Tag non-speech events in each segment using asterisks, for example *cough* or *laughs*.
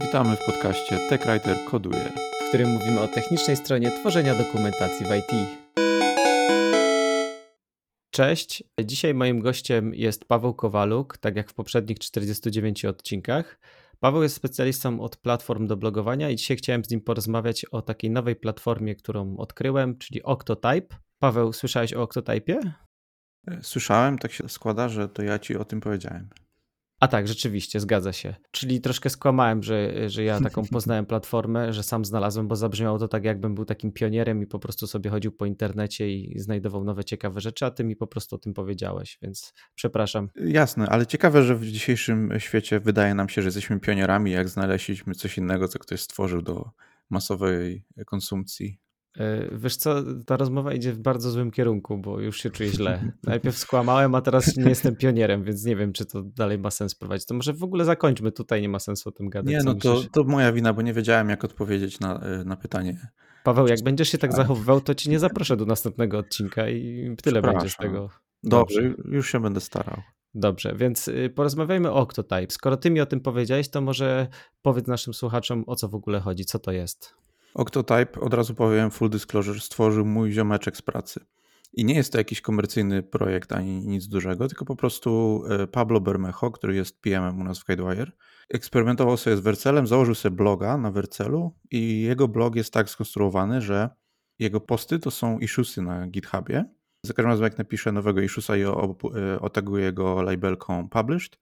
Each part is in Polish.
Witamy w podcaście TechWriter Koduje, w którym mówimy o technicznej stronie tworzenia dokumentacji w IT. Cześć, dzisiaj moim gościem jest Paweł Kowaluk, tak jak w poprzednich 49 odcinkach. Paweł jest specjalistą od platform do blogowania i dzisiaj chciałem z nim porozmawiać o takiej nowej platformie, którą odkryłem, czyli Octotype. Paweł, słyszałeś o Octotype? Słyszałem, tak się składa, że to ja ci o tym powiedziałem. A tak, rzeczywiście, zgadza się. Czyli troszkę skłamałem, że, że ja taką *laughs* poznałem platformę, że sam znalazłem, bo zabrzmiało to tak, jakbym był takim pionierem i po prostu sobie chodził po internecie i znajdował nowe, ciekawe rzeczy, a ty mi po prostu o tym powiedziałeś, więc przepraszam. Jasne, ale ciekawe, że w dzisiejszym świecie wydaje nam się, że jesteśmy pionierami, jak znaleźliśmy coś innego, co ktoś stworzył do masowej konsumpcji wiesz co, ta rozmowa idzie w bardzo złym kierunku, bo już się czuję źle. *laughs* Najpierw skłamałem, a teraz nie jestem pionierem, więc nie wiem, czy to dalej ma sens prowadzić. To może w ogóle zakończmy, tutaj nie ma sensu o tym gadać. Nie, no to, to moja wina, bo nie wiedziałem, jak odpowiedzieć na, e, na pytanie. Paweł, jak będziesz się tak zachowywał, to ci nie zaproszę do następnego odcinka i tyle będzie z tego. Dobrze, już się będę starał. Dobrze, więc y, porozmawiajmy o Octotype. Skoro ty mi o tym powiedziałeś, to może powiedz naszym słuchaczom, o co w ogóle chodzi, co to jest. Octotype, od razu powiem, full disclosure, stworzył mój ziomeczek z pracy. I nie jest to jakiś komercyjny projekt ani nic dużego, tylko po prostu e, Pablo Bermejo, który jest PM-em u nas w Guidewire, eksperymentował sobie z Wercelem, założył sobie bloga na Wercelu i jego blog jest tak skonstruowany, że jego posty to są issuesy na GitHubie. Za każdym razem jak napisze nowego issuesa i e, otaguje go labelką published,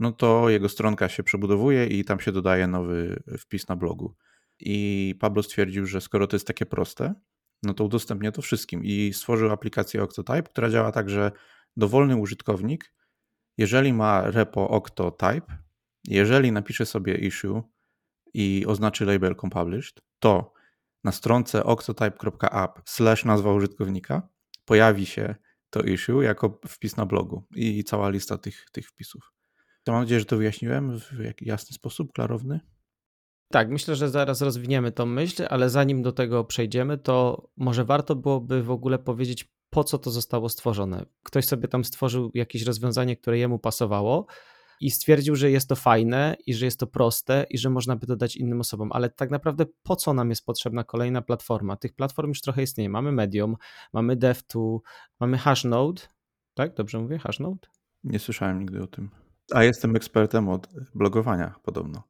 no to jego stronka się przebudowuje i tam się dodaje nowy wpis na blogu. I Pablo stwierdził, że skoro to jest takie proste, no to udostępnia to wszystkim i stworzył aplikację Octotype, która działa tak, że dowolny użytkownik, jeżeli ma repo Octotype, jeżeli napisze sobie issue i oznaczy labelką published, to na stronce octotype.app slash nazwa użytkownika pojawi się to issue jako wpis na blogu i cała lista tych, tych wpisów. To mam nadzieję, że to wyjaśniłem w jasny sposób, klarowny. Tak, myślę, że zaraz rozwiniemy tą myśl, ale zanim do tego przejdziemy, to może warto byłoby w ogóle powiedzieć, po co to zostało stworzone. Ktoś sobie tam stworzył jakieś rozwiązanie, które jemu pasowało i stwierdził, że jest to fajne i że jest to proste i że można by to dać innym osobom, ale tak naprawdę po co nam jest potrzebna kolejna platforma? Tych platform już trochę istnieje. Mamy Medium, mamy DevTool, mamy Hashnode, tak? Dobrze mówię? Hashnode? Nie słyszałem nigdy o tym. A jestem ekspertem od blogowania podobno.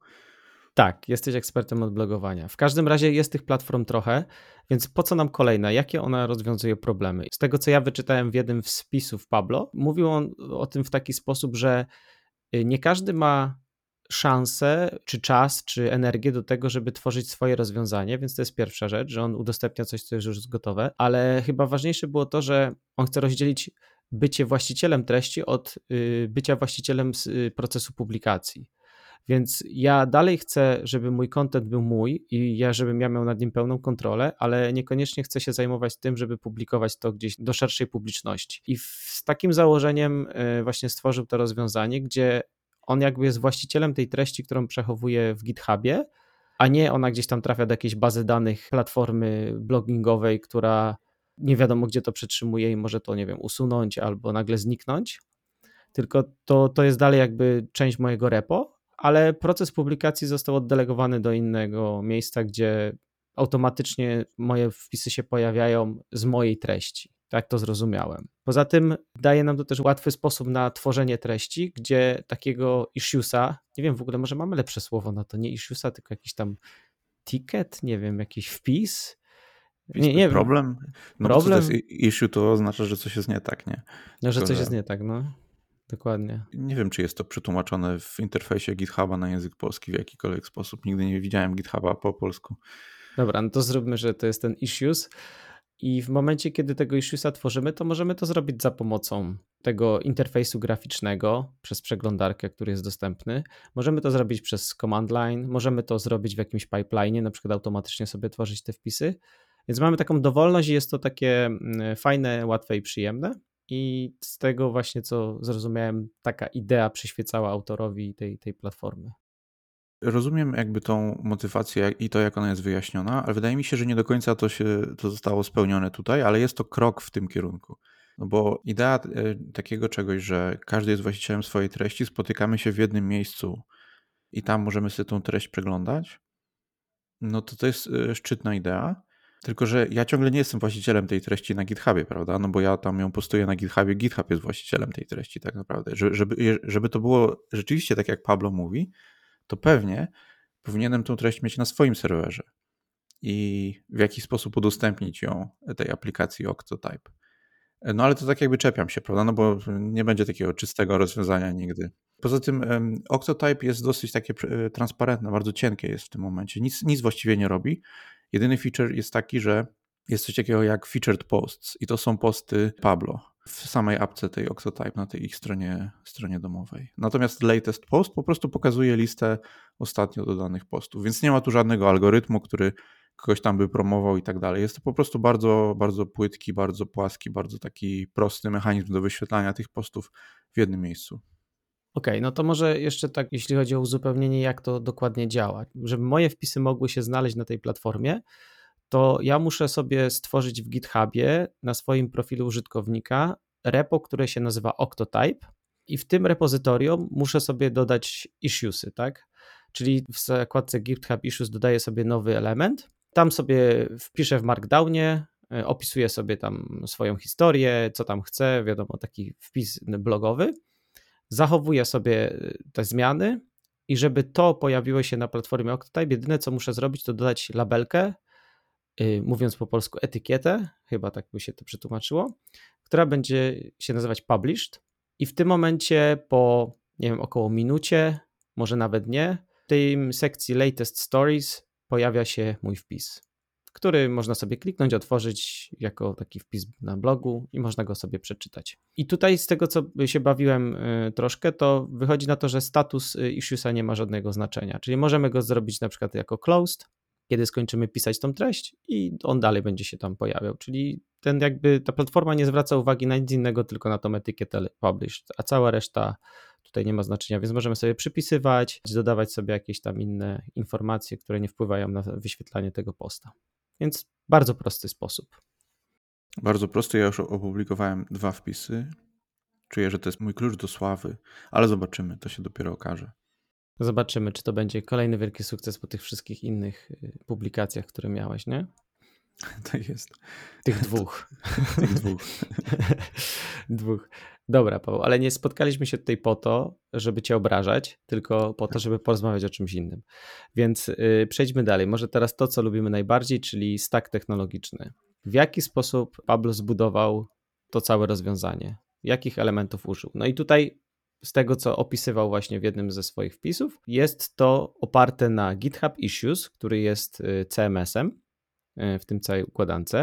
Tak, jesteś ekspertem od blogowania. W każdym razie jest tych platform trochę, więc po co nam kolejna? Jakie ona rozwiązuje problemy? Z tego, co ja wyczytałem w jednym z wpisów Pablo, mówił on o tym w taki sposób, że y, nie każdy ma szansę, czy czas, czy energię do tego, żeby tworzyć swoje rozwiązanie, więc to jest pierwsza rzecz, że on udostępnia coś, co już jest gotowe, ale chyba ważniejsze było to, że on chce rozdzielić bycie właścicielem treści od y, bycia właścicielem y, procesu publikacji. Więc ja dalej chcę, żeby mój content był mój i ja, żebym ja miał nad nim pełną kontrolę, ale niekoniecznie chcę się zajmować tym, żeby publikować to gdzieś do szerszej publiczności. I z takim założeniem e, właśnie stworzył to rozwiązanie, gdzie on jakby jest właścicielem tej treści, którą przechowuje w GitHubie, a nie ona gdzieś tam trafia do jakiejś bazy danych platformy bloggingowej, która nie wiadomo gdzie to przetrzymuje i może to, nie wiem, usunąć albo nagle zniknąć. Tylko to, to jest dalej jakby część mojego repo, ale proces publikacji został oddelegowany do innego miejsca, gdzie automatycznie moje wpisy się pojawiają z mojej treści. Tak to zrozumiałem. Poza tym daje nam to też łatwy sposób na tworzenie treści, gdzie takiego issuesa, nie wiem w ogóle, może mamy lepsze słowo na to, nie issuesa, tylko jakiś tam ticket, nie wiem, jakiś wpis. Nie, nie problem? No problem. to jest issue, to oznacza, że coś jest nie tak, nie? No, że coś jest nie tak, no. Dokładnie. Nie wiem, czy jest to przetłumaczone w interfejsie GitHuba na język polski w jakikolwiek sposób. Nigdy nie widziałem GitHuba po polsku. Dobra, no to zróbmy, że to jest ten issues. I w momencie, kiedy tego issuesa tworzymy, to możemy to zrobić za pomocą tego interfejsu graficznego przez przeglądarkę, który jest dostępny. Możemy to zrobić przez command line, możemy to zrobić w jakimś pipeline, na przykład automatycznie sobie tworzyć te wpisy. Więc mamy taką dowolność i jest to takie mm, fajne, łatwe i przyjemne. I z tego właśnie, co zrozumiałem, taka idea przyświecała autorowi tej, tej platformy. Rozumiem jakby tą motywację i to, jak ona jest wyjaśniona, ale wydaje mi się, że nie do końca to się to zostało spełnione tutaj, ale jest to krok w tym kierunku. No bo idea e, takiego czegoś, że każdy jest właścicielem swojej treści, spotykamy się w jednym miejscu i tam możemy sobie tą treść przeglądać, no to to jest y, szczytna idea. Tylko, że ja ciągle nie jestem właścicielem tej treści na GitHubie, prawda? No bo ja tam ją postuję na GitHubie, GitHub jest właścicielem tej treści tak naprawdę. Żeby, żeby to było rzeczywiście tak, jak Pablo mówi, to pewnie powinienem tą treść mieć na swoim serwerze i w jaki sposób udostępnić ją tej aplikacji Octotype. No ale to tak jakby czepiam się, prawda? No bo nie będzie takiego czystego rozwiązania nigdy. Poza tym Octotype jest dosyć takie e, transparentne, bardzo cienkie jest w tym momencie. Nic, nic właściwie nie robi. Jedyny feature jest taki, że jest coś takiego jak featured posts i to są posty Pablo w samej apce tej Octotype na tej ich stronie, stronie domowej. Natomiast latest post po prostu pokazuje listę ostatnio dodanych postów, więc nie ma tu żadnego algorytmu, który kogoś tam by promował i tak dalej. Jest to po prostu bardzo, bardzo płytki, bardzo płaski, bardzo taki prosty mechanizm do wyświetlania tych postów w jednym miejscu. Okej, okay, no to może jeszcze tak, jeśli chodzi o uzupełnienie, jak to dokładnie działa. Żeby moje wpisy mogły się znaleźć na tej platformie, to ja muszę sobie stworzyć w GitHubie na swoim profilu użytkownika repo, które się nazywa Octotype i w tym repozytorium muszę sobie dodać issuesy, tak? Czyli w zakładce GitHub Issues dodaję sobie nowy element tam sobie wpiszę w Markdownie, e, opisuję sobie tam swoją historię, co tam chcę, wiadomo, taki wpis blogowy. Zachowuję sobie e, te zmiany i żeby to pojawiło się na platformie Octotype, jedyne co muszę zrobić, to dodać labelkę, e, mówiąc po polsku etykietę, chyba tak by się to przetłumaczyło, która będzie się nazywać published. I w tym momencie po, nie wiem, około minucie, może nawet nie, w tej sekcji latest stories pojawia się mój wpis, który można sobie kliknąć, otworzyć jako taki wpis na blogu i można go sobie przeczytać. I tutaj z tego, co się bawiłem y, troszkę, to wychodzi na to, że status y, issuesa nie ma żadnego znaczenia, czyli możemy go zrobić na przykład jako closed, kiedy skończymy pisać tą treść i on dalej będzie się tam pojawiał, czyli ten jakby ta platforma nie zwraca uwagi na nic innego, tylko na tą etykietę published, a cała reszta tutaj nie ma znaczenia, więc możemy sobie przypisywać, dodawać sobie jakieś tam inne informacje, które nie wpływają na wyświetlanie tego posta. Więc bardzo prosty sposób. Bardzo prosty. Ja już opublikowałem dwa wpisy. Czuję, że to jest mój klucz do sławy, ale zobaczymy, to się dopiero okaże. Zobaczymy, czy to będzie kolejny wielki sukces po tych wszystkich innych y, publikacjach, które miałeś, nie? *laughs* Tak jest. Tych dwóch. *laughs* Tych dwóch. *laughs* dwóch. Dobra, Paweł, ale nie spotkaliśmy się tutaj po to, żeby cię obrażać, tylko po to, żeby porozmawiać o czymś innym. Więc yy, przejdźmy dalej. Może teraz to, co lubimy najbardziej, czyli stack technologiczny. W jaki sposób Pablo zbudował to całe rozwiązanie? Jakich elementów użył? No i tutaj z tego, co opisywał właśnie w jednym ze swoich wpisów, jest to oparte na GitHub Issues, który jest y, CMS-em y, w tym całej układance.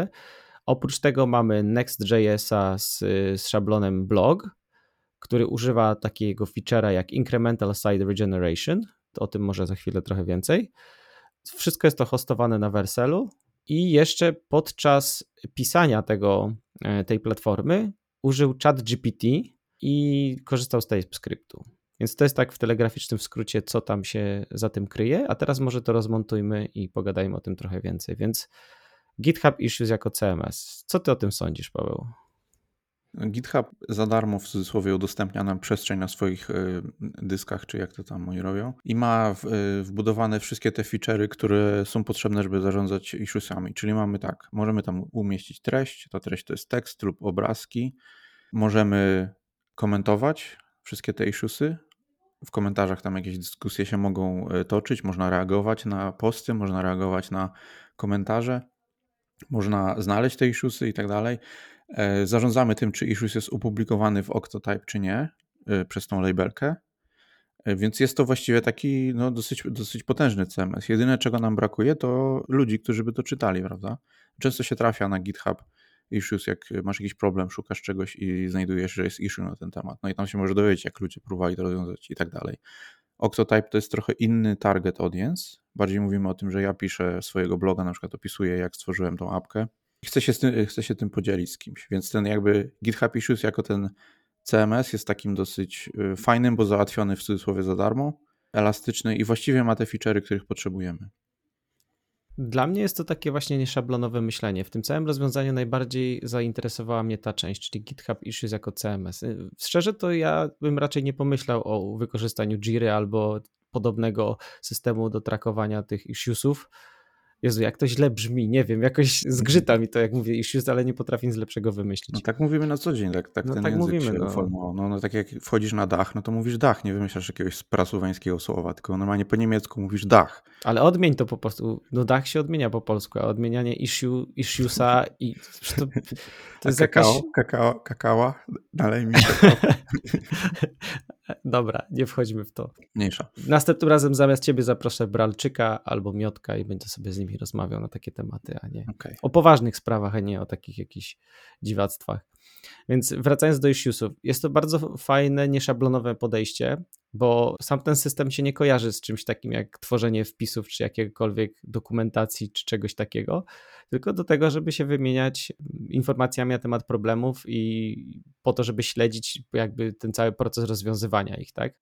Oprócz tego mamy Next.jsa z, z szablonem blog, który używa takiego feature'a jak Incremental Side Regeneration. To o tym może za chwilę trochę więcej. Wszystko jest to hostowane na Verselu i jeszcze podczas pisania tego, e, tej platformy użył ChatGPT i korzystał z TypeScriptu. Więc to jest tak w telegraficznym skrócie, co tam się za tym kryje. A teraz może to rozmontujmy i pogadajmy o tym trochę więcej. Więc GitHub Issues jako CMS. Co ty o tym sądzisz, Paweł? GitHub za darmo w cudzysłowie udostępnia nam przestrzeń na swoich y, dyskach, czy jak to tam oni robią, i ma y, wbudowane wszystkie te feature'y, które są potrzebne, żeby zarządzać issuesami. Czyli mamy tak, możemy tam umieścić treść, ta treść to jest tekst lub obrazki, możemy komentować wszystkie te issuesy, w komentarzach tam jakieś dyskusje się mogą y, toczyć, można reagować na posty, można reagować na komentarze. Można znaleźć te issuesy i tak dalej. E, zarządzamy tym, czy issues jest opublikowany w Octotype, czy nie, e, przez tą labelkę. E, więc jest to właściwie taki no, dosyć, dosyć potężny CMS. Jedyne, czego nam brakuje, to ludzi, którzy by to czytali, prawda? Często się trafia na GitHub issues, jak masz jakiś problem, szukasz czegoś i znajdujesz, że jest issue na ten temat. No i tam się może dowiedzieć, jak ludzie próbowali to rozwiązać i tak dalej. Octotype to jest trochę inny target audience. Bardziej mówimy o tym, że ja piszę swojego bloga, na przykład opisuję, jak stworzyłem tą apkę. Chcę się, tym, chcę się tym podzielić z kimś, więc ten jakby GitHub Issues jako ten CMS jest takim dosyć y, fajnym, bo załatwiony w cudzysłowie za darmo, elastyczny i właściwie ma te feature'y, których potrzebujemy. Dla mnie jest to takie właśnie nieszablonowe myślenie. W tym całym rozwiązaniu najbardziej zainteresowała mnie ta część, czyli GitHub Issues jako CMS. Szczerze to ja bym raczej nie pomyślał o wykorzystaniu Jiry albo podobnego systemu do trakowania tych issuesów. Jezu, jak to źle brzmi, nie wiem, jakoś zgrzyta mi to, jak mówię issues, ale nie potrafię nic lepszego wymyślić. No tak mówimy na co dzień, tak, tak No ten tak język mówimy, się no. uformował. No, no tak jak wchodzisz na dach, no to mówisz dach, nie wymyślasz jakiegoś prasuwańskiego słowa, tylko normalnie po niemiecku mówisz dach. Ale odmień to po prostu. No dach się odmienia po polsku, a odmienianie issue, issuesa i to, to *laughs* jest kakao, jakaś... kakao, kakała, dalej mi *laughs* kakao. Dobra, nie wchodźmy w to. Mniejsza. Następnym razem zamiast ciebie zaproszę Bralczyka albo Miotka i będę sobie z nimi rozmawiał na takie tematy, a nie Okej. o poważnych sprawach, a nie o takich jakichś dziwactwach. Więc wracając do issuesów, jest to bardzo fajne, nieszablonowe podejście, bo sam ten system się nie kojarzy z czymś takim jak tworzenie wpisów, czy jakiegokolwiek dokumentacji, czy czegoś takiego, tylko do tego, żeby się wymieniać informacjami na temat problemów i po to, żeby śledzić jakby ten cały proces rozwiązywania ich, tak?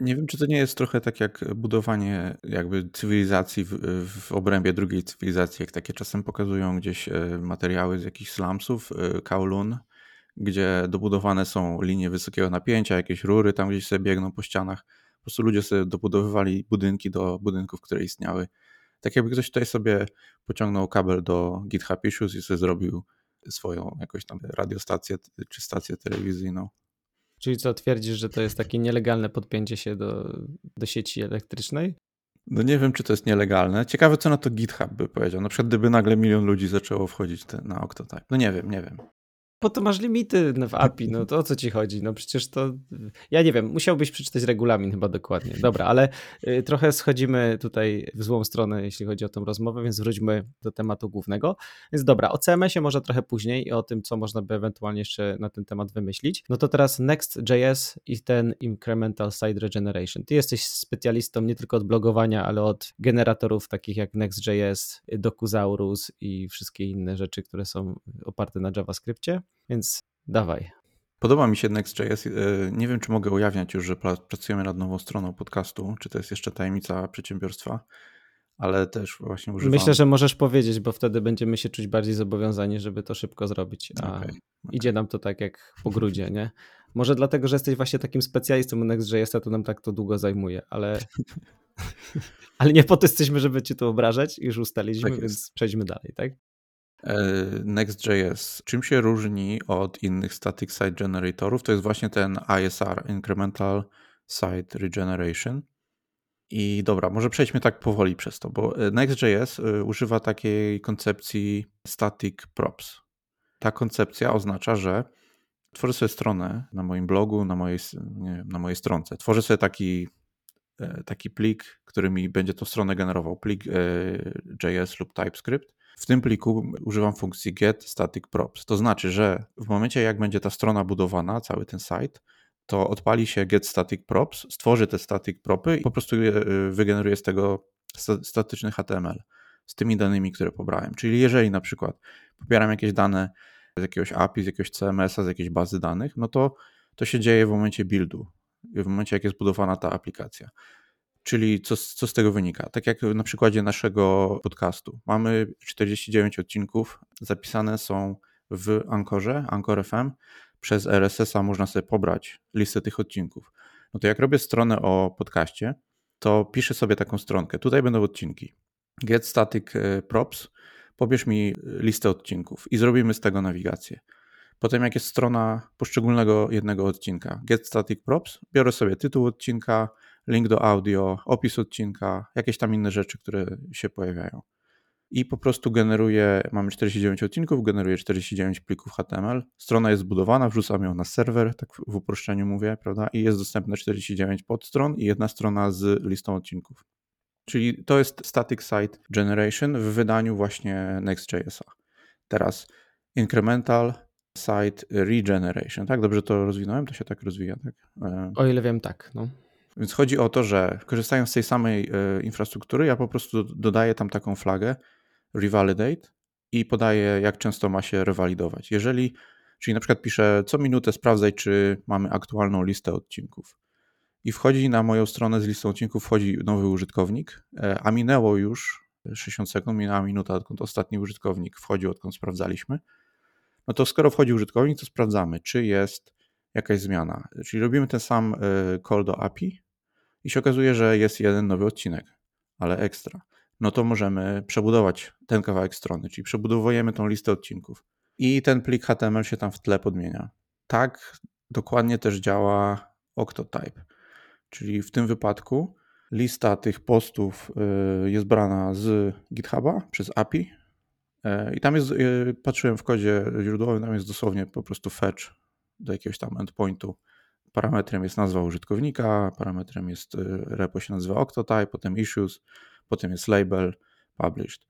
Nie wiem, czy to nie jest trochę tak jak budowanie jakby cywilizacji w, w obrębie drugiej cywilizacji, jak takie czasem pokazują gdzieś e, materiały z jakichś slumsów, e, Kowloon, gdzie dobudowane są linie wysokiego napięcia, jakieś rury tam gdzieś sobie biegną po ścianach. Po prostu ludzie sobie dobudowywali budynki do budynków, które istniały. Tak jakby ktoś tutaj sobie pociągnął kabel do GitHub Issues i sobie zrobił swoją jakąś tam radiostację czy stację telewizyjną. Czyli co, twierdzisz, że to jest takie nielegalne podpięcie się do, do sieci elektrycznej? No nie wiem, czy to jest nielegalne. Ciekawe, co na to GitHub by powiedział. Na przykład, gdyby nagle milion ludzi zaczęło wchodzić na Octotype. No nie wiem, nie wiem. Po to masz limity w API, no to o co ci chodzi? No przecież to, ja nie wiem, musiałbyś przeczytać regulamin chyba dokładnie. Dobra, ale y, trochę schodzimy tutaj w złą stronę, jeśli chodzi o tę rozmowę, więc wróćmy do tematu głównego. Więc dobra, o CMS-ie może trochę później i o tym, co można by ewentualnie jeszcze na ten temat wymyślić. No to teraz Next.js i ten Incremental Site Regeneration. Ty jesteś specjalistą nie tylko od blogowania, ale od generatorów takich jak Next.js, Dokuzaurus i wszystkie inne rzeczy, które są oparte na JavaScriptie. Więc dawaj. Podoba mi się Next.js. E, Nie wiem, czy mogę ujawniać już, że pra- pracujemy nad nową stroną podcastu, czy to jest jeszcze tajemnica przedsiębiorstwa, ale też właśnie używam. Myślę, że możesz powiedzieć, bo wtedy będziemy się czuć bardziej zobowiązani, żeby to szybko zrobić. A Okej, idzie nam to tak jak po grudzie, nie? Może dlatego, że jesteś właśnie takim specjalistą Next.js, to nam tak to długo zajmuje, ale. *laughs* ale nie po to jesteśmy, żeby ci to obrażać, już ustaliliśmy, Tak więc przejdźmy dalej, tak? E, Next.js. Czym się różni od innych static site generatorów? To jest właśnie ten ISR, Incremental Site Regeneration. I dobra, może przejdźmy tak powoli przez to, bo e, Next.js e, używa takiej koncepcji static props. Ta koncepcja oznacza, że tworzę sobie stronę na moim blogu, na mojej, na mojej stronce. Tworzę sobie taki, taki plik, który mi będzie tą stronę generował, plik JS lub TypeScript. W tym pliku używam funkcji get static props. To znaczy, że w momencie jak będzie ta strona budowana, cały ten site, to odpali się get static props, stworzy te static propy i po prostu y, wygeneruje z tego sta- statyczny HTML z tymi danymi, które pobrałem. Czyli jeżeli na przykład pobieram jakieś dane z jakiegoś API, z jakiegoś CMS-a, z jakiejś bazy danych, no to to się dzieje w momencie buildu, w momencie jak jest budowana ta aplikacja. Czyli co, co z tego wynika? Tak jak na przykładzie naszego podcastu. Mamy 49 odcinków, zapisane są w Ankorze, Anchor FM. Przez RSS-a można sobie pobrać listę tych odcinków. No to jak robię stronę o podcaście, to piszę sobie taką stronkę. Tutaj będą odcinki. Get static e, props, pobierz mi listę odcinków i zrobimy z tego nawigację. Potem jak jest strona poszczególnego jednego odcinka, get static props, biorę sobie tytuł odcinka, link do audio, opis odcinka, jakieś tam inne rzeczy, które się pojawiają. I po prostu generuję, mamy 49 odcinków, generuję 49 plików HTML. Strona jest zbudowana, wrzucam ją na serwer, tak w uproszczeniu mówię, prawda? I jest dostępne 49 podstron i jedna strona z listą odcinków. Czyli to jest Static Site Generation w wydaniu właśnie Next.jsa. Teraz Incremental Site Regeneration, tak? Dobrze to rozwinąłem? To się tak rozwija, tak? E, O ile wiem, tak. No. Więc chodzi o to, że korzystając z tej samej e, infrastruktury, ja po prostu dodaję tam taką flagę revalidate i podaję, jak często ma się rewalidować. Jeżeli, czyli na przykład piszę co minutę sprawdzaj, czy mamy aktualną listę odcinków. I wchodzi na moją stronę z listą odcinków, wchodzi nowy użytkownik, e, a minęło już 60 sekund, minęła minuta, odkąd ostatni użytkownik wchodził, odkąd sprawdzaliśmy. No to skoro wchodzi użytkownik, to sprawdzamy, czy jest jakaś zmiana. Czyli robimy ten sam e, call do API, i się okazuje, że jest jeden nowy odcinek, ale ekstra, no to możemy przebudować ten kawałek strony, czyli przebudowujemy tą listę odcinków i ten plik HTML się tam w tle podmienia. Tak dokładnie też działa Octotype, czyli w tym wypadku lista tych postów y, jest brana z GitHuba przez API y, i tam jest, y, patrzyłem w kodzie źródłowym, tam jest dosłownie po prostu fetch do jakiegoś tam endpointu. Parametrem jest nazwa użytkownika, parametrem jest repo się nazywa Octotype, potem issues, potem jest label, published.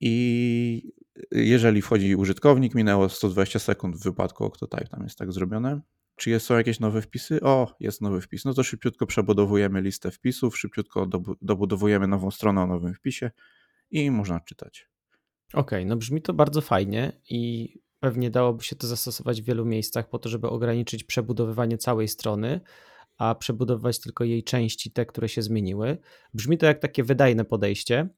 I jeżeli wchodzi użytkownik, minęło 120 sekund w wypadku Octotype, tam jest tak zrobione. Czy są jakieś nowe wpisy? O, jest nowy wpis. No to szybciutko przebudowujemy listę wpisów, szybciutko dobudowujemy nową stronę o nowym wpisie i można czytać. Okej, okay, no brzmi to bardzo fajnie i pewnie dałoby się to zastosować w wielu miejscach po to, żeby ograniczyć przebudowywanie całej strony, a przebudowywać tylko jej części, te, które się zmieniły. Brzmi to jak takie wydajne podejście.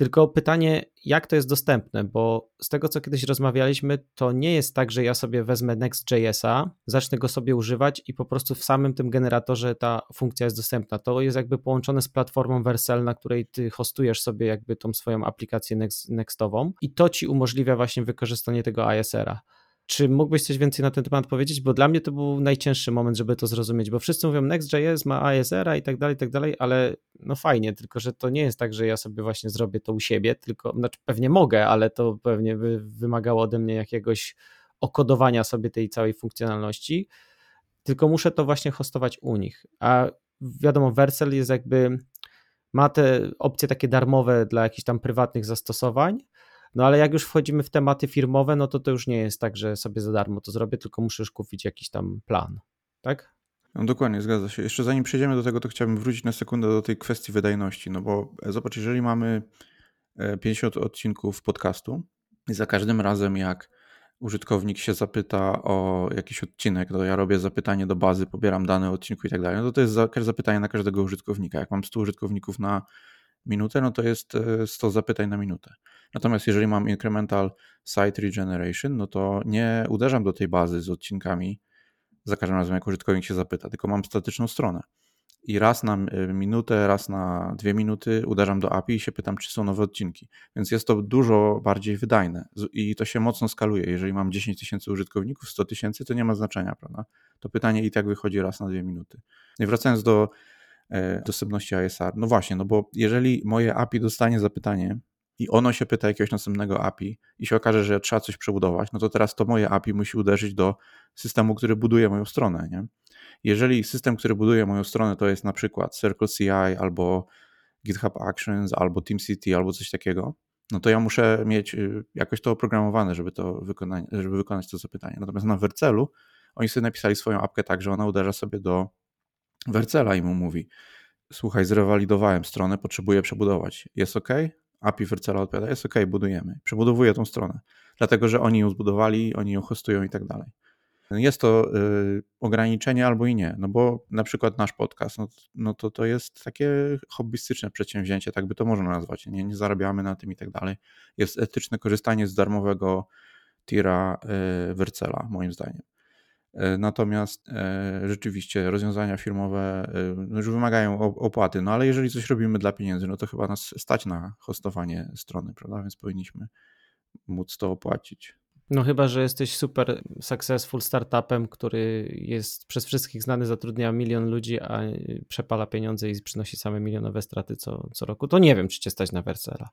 Tylko pytanie, jak to jest dostępne, bo z tego co kiedyś rozmawialiśmy, to nie jest tak, że ja sobie wezmę Next.jsa, zacznę go sobie używać i po prostu w samym tym generatorze ta funkcja jest dostępna. To jest jakby połączone z platformą Vercel, na której ty hostujesz sobie jakby tą swoją aplikację next, nextową i to ci umożliwia właśnie wykorzystanie tego ISR-a. Czy mógłbyś coś więcej na ten temat powiedzieć? Bo dla mnie to był najcięższy moment, żeby to zrozumieć, bo wszyscy mówią Next.js ma ASR-a i tak dalej, i tak dalej, ale no fajnie, tylko że to nie jest tak, że ja sobie właśnie zrobię to u siebie, tylko, znaczy pewnie mogę, ale to pewnie by wymagało ode mnie jakiegoś okodowania sobie tej całej funkcjonalności, tylko muszę to właśnie hostować u nich. A wiadomo, Vercel jest jakby, ma te opcje takie darmowe dla jakichś tam prywatnych zastosowań, no ale jak już wchodzimy w tematy firmowe, no to to już nie jest tak, że sobie za darmo to zrobię, tylko muszę już kupić jakiś tam plan, tak? No dokładnie, zgadza się. Jeszcze zanim przejdziemy do tego, to chciałbym wrócić na sekundę do tej kwestii wydajności, no bo e, zobacz, jeżeli mamy 50 e, odcinków podcastu i za każdym razem jak użytkownik się zapyta o jakiś odcinek, to ja robię zapytanie do bazy, pobieram dane odcinku i tak dalej, no to to jest zapytanie na każdego użytkownika. Jak mam 100 użytkowników na minutę, no to jest 100 e, zapytań na minutę. Natomiast jeżeli mam incremental site regeneration, no to nie uderzam do tej bazy z odcinkami za każdym razem, jak użytkownik się zapyta, tylko mam statyczną stronę. I raz na e, minutę, raz na dwie minuty uderzam do API i się pytam, czy są nowe odcinki. Więc jest to dużo bardziej wydajne i to się mocno skaluje. Jeżeli mam 10 tysięcy użytkowników, 100 tysięcy, to nie ma znaczenia, prawda? To pytanie i tak wychodzi raz na dwie minuty. I wracając do dostępności ISR. No właśnie, no bo jeżeli moje API dostanie zapytanie i ono się pyta jakiegoś następnego API i się okaże, że trzeba coś przebudować, no to teraz to moje API musi uderzyć do systemu, który buduje moją stronę, nie? Jeżeli system, który buduje moją stronę to jest na przykład CircleCI albo GitHub Actions albo TeamCity albo coś takiego, no to ja muszę mieć y, jakoś to oprogramowane, żeby to wykonać, żeby wykonać to zapytanie. Natomiast na Vercelu oni sobie napisali swoją apkę tak, że ona uderza sobie do Wercela i mu mówi: Słuchaj, zrewalidowałem stronę, potrzebuję przebudować. Jest ok? API Wercela odpowiada: Jest ok, budujemy. Przebudowuję tą stronę, dlatego że oni ją zbudowali, oni ją hostują i tak dalej. Jest to y, ograniczenie albo i nie, no bo na przykład nasz podcast, no, no, to to jest takie hobbystyczne przedsięwzięcie, tak by to można nazwać. Nie, nie zarabiamy na tym i tak dalej. Jest etyczne korzystanie z darmowego tira y, Wercela, moim zdaniem. E, natomiast e, rzeczywiście rozwiązania firmowe e, no, już wymagają opłaty, no ale jeżeli coś robimy dla pieniędzy, no to chyba nas stać na hostowanie strony, prawda? Więc powinniśmy móc to opłacić. No chyba, że jesteś super successful startupem, który jest przez wszystkich znany, zatrudnia milion ludzi, a przepala pieniądze i przynosi same milionowe straty co, co roku, to nie wiem, czy cię stać na Versela.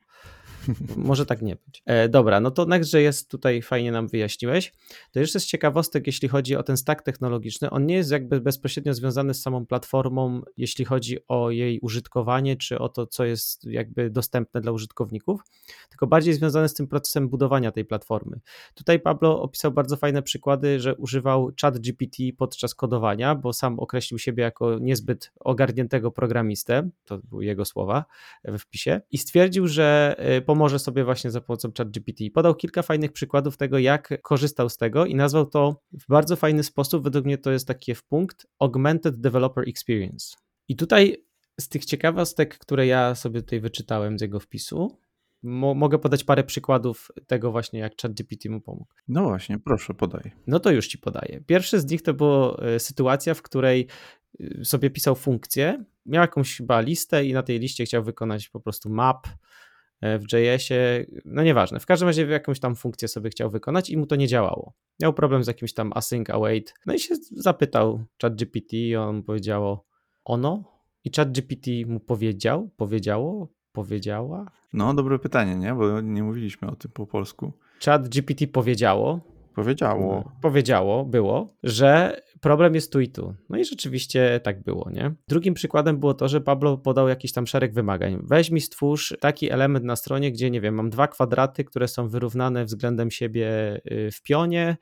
*laughs* Może tak nie być. E, dobra, no to Next.js tutaj fajnie nam wyjaśniłeś. To jeszcze z ciekawostek, jeśli chodzi o ten stack technologiczny, on nie jest jakby bezpośrednio związany z samą platformą, jeśli chodzi o jej użytkowanie, czy o to, co jest jakby dostępne dla użytkowników, tylko bardziej związany z tym procesem budowania tej platformy. Tutaj Pablo opisał bardzo fajne przykłady, że używał chat GPT podczas kodowania, bo sam określił siebie jako niezbyt ogarniętego programistę, to były jego słowa we wpisie, i stwierdził, że e, pomoże sobie właśnie za pomocą ChatGPT. Podał kilka fajnych przykładów tego, jak korzystał z tego i nazwał to w bardzo fajny sposób. Według mnie to jest taki w punkt Augmented Developer Experience. I tutaj z tych ciekawostek, które ja sobie tutaj wyczytałem z jego wpisu, Mo mogę podać parę przykładów tego właśnie, jak ChatGPT mu pomógł. No właśnie, proszę, podaj. No to już ci podaję. Pierwszy z nich to była e, sytuacja, w której y, sobie pisał funkcję, miał jakąś chyba listę i na tej liście chciał wykonać po prostu map e, w JS-ie, no nieważne, w każdym razie jakąś tam funkcję sobie chciał wykonać i mu to nie działało. Miał problem z jakimś tam async await, no i się zapytał ChatGPT i on powiedziało ono i ChatGPT mu powiedział, powiedziało, powiedziała. No, dobre pytanie, nie? Bo nie mówiliśmy o tym po polsku. ChatGPT powiedziało, Powiedziało. No, powiedziało, było, że problem jest tu i tu. No i rzeczywiście tak było, nie? Drugim przykładem było to, że Pablo podał jakiś tam szereg wymagań. Weź mi stwórz taki element na stronie, gdzie, nie wiem, mam dwa kwadraty, które są wyrównane względem siebie y, w pionie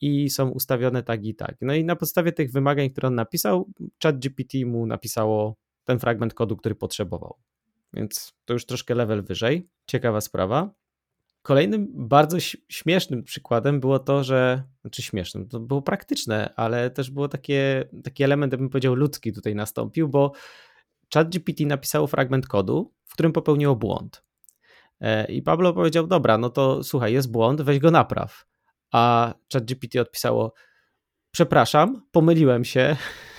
i są ustawione tak i tak. No i na podstawie tych wymagań, które on napisał, ChatGPT mu napisało ten fragment kodu, który potrzebował. Więc to już troszkę level wyżej. Ciekawa sprawa. Kolejnym bardzo śmiesznym przykładem było to, że, znaczy śmiesznym, to było praktyczne, ale też było takie, taki element, bym powiedział, ludzki tutaj nastąpił, bo ChatGPT napisało fragment kodu, w którym popełniło błąd. E, I Pablo powiedział: Dobra, no to słuchaj, jest błąd, weź go napraw. A ChatGPT odpisało: Przepraszam, pomyliłem się, *laughs*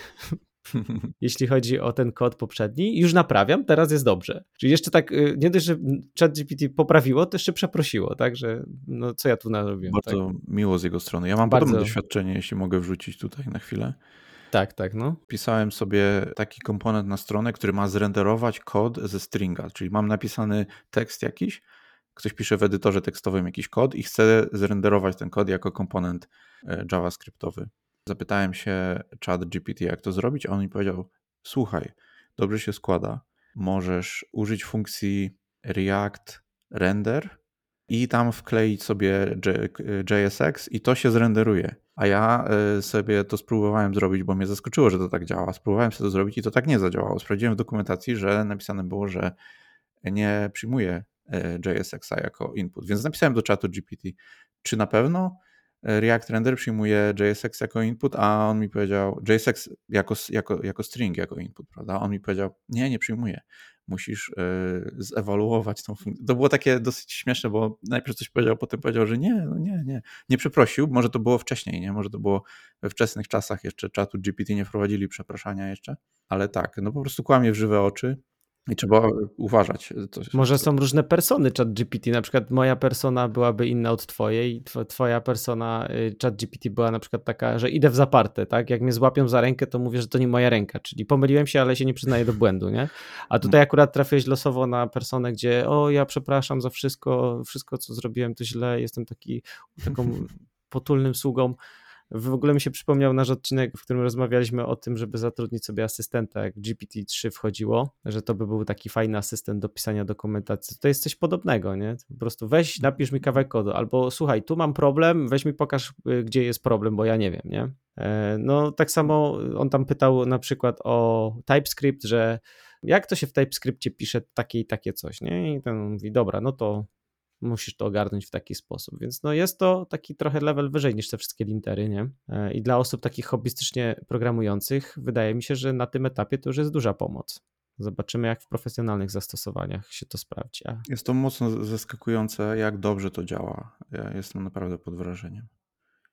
*laughs* jeśli chodzi o ten kod poprzedni. Już naprawiam, teraz jest dobrze. Czyli jeszcze tak, y, nie dość, że ChatGPT poprawiło, to jeszcze przeprosiło, tak, że no co ja tu narobiłem. Bardzo tak? miło z jego strony. Ja mam Bardzo... podobne doświadczenie, jeśli mogę wrzucić tutaj na chwilę. Tak, tak, no. Pisałem sobie taki komponent na stronę, który ma zrenderować kod ze stringa, czyli mam napisany tekst jakiś, ktoś pisze w edytorze tekstowym jakiś kod i chce zrenderować ten kod jako komponent e, JavaScriptowy. Zapytałem się chat GPT, jak to zrobić, a on mi powiedział: Słuchaj, dobrze się składa. Możesz użyć funkcji React Render i tam wkleić sobie JSX i to się zrenderuje. A ja e, sobie to spróbowałem zrobić, bo mnie zaskoczyło, że to tak działa. Spróbowałem sobie to zrobić i to tak nie zadziałało. Sprawdziłem w dokumentacji, że napisane było, że nie przyjmuje e, JSX-a jako input. Więc napisałem do czatu GPT, czy na pewno React Render przyjmuje JSX jako input, a on mi powiedział, JSX jako, jako, jako string, jako input, prawda? On mi powiedział, nie, nie przyjmuje. Musisz yy, zewaluować tą funkcję. To było takie dosyć śmieszne, bo najpierw coś powiedział, potem powiedział, że nie, no nie, nie. Nie przeprosił, może to było wcześniej, nie? Może to było we wczesnych czasach jeszcze czatu GPT nie wprowadzili przepraszania jeszcze, ale tak, no po prostu kłamie w żywe oczy i trzeba uważać. Może są różne persony ChatGPT. Na przykład moja persona byłaby inna od twojej, twoja persona y, ChatGPT była na przykład taka, że idę w zaparte, tak? Jak mnie złapią za rękę, to mówię, że to nie moja ręka, czyli pomyliłem się, ale się nie przyznaję do błędu, nie? A tutaj mm. akurat trafiłeś losowo na personę, gdzie o, ja przepraszam za wszystko, wszystko co zrobiłem to źle, jestem taki taką *laughs* potulnym sługą w ogóle mi się przypomniał nasz odcinek, w którym rozmawialiśmy o tym, żeby zatrudnić sobie asystenta, jak GPT-3 wchodziło, że to by był taki fajny asystent do pisania dokumentacji. To jest coś podobnego, nie? Po prostu weź, napisz mi kawałek kodu, albo słuchaj, tu mam problem, weź mi pokaż, y, gdzie jest problem, bo ja nie wiem, nie? E, no tak samo on tam pytał na przykład o TypeScript, że jak to się w TypeScriptie pisze takie i takie coś, nie? I ten mówi, dobra, no to musisz to ogarnąć w taki sposób. Więc no jest to taki trochę level wyżej niż te wszystkie lintery, nie? E, I dla osób takich hobbystycznie programujących wydaje mi się, że na tym etapie to już jest duża pomoc. Zobaczymy, jak w profesjonalnych zastosowaniach się to sprawdzi. Jest to mocno zaskakujące, jak dobrze to działa. Ja jestem naprawdę pod wrażeniem.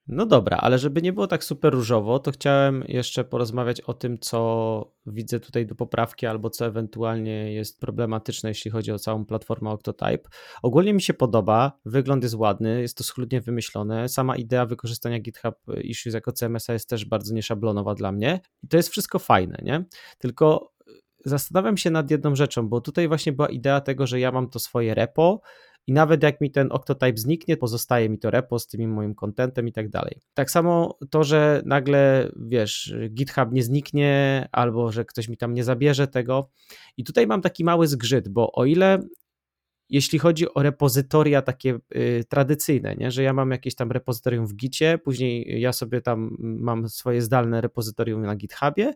No dobra, ale żeby nie było tak super różowo, to chciałem jeszcze porozmawiać o tym, co widzę tutaj do poprawki, albo co ewentualnie jest problematyczne, jeśli chodzi o całą platformę Octotype. Ogólnie mi się podoba, wygląd jest ładny, jest to schludnie wymyślone. Sama idea wykorzystania GitHub Issues jako CMS-a jest też bardzo nieszablonowa dla mnie. I to jest wszystko fajne, nie? Tylko zastanawiam się nad jedną rzeczą, bo tutaj właśnie była idea tego, że ja mam to swoje repo, i nawet jak mi ten Octotype zniknie, pozostaje mi to repo z tym moim contentem i tak dalej. Tak samo to, że nagle, wiesz, GitHub nie zniknie albo że ktoś mi tam nie zabierze tego. I tutaj mam taki mały zgrzyt, bo o ile jeśli chodzi o repozytoria takie y, tradycyjne, nie? że ja mam jakieś tam repozytorium w Gicie, później ja sobie tam mam swoje zdalne repozytorium na GitHubie,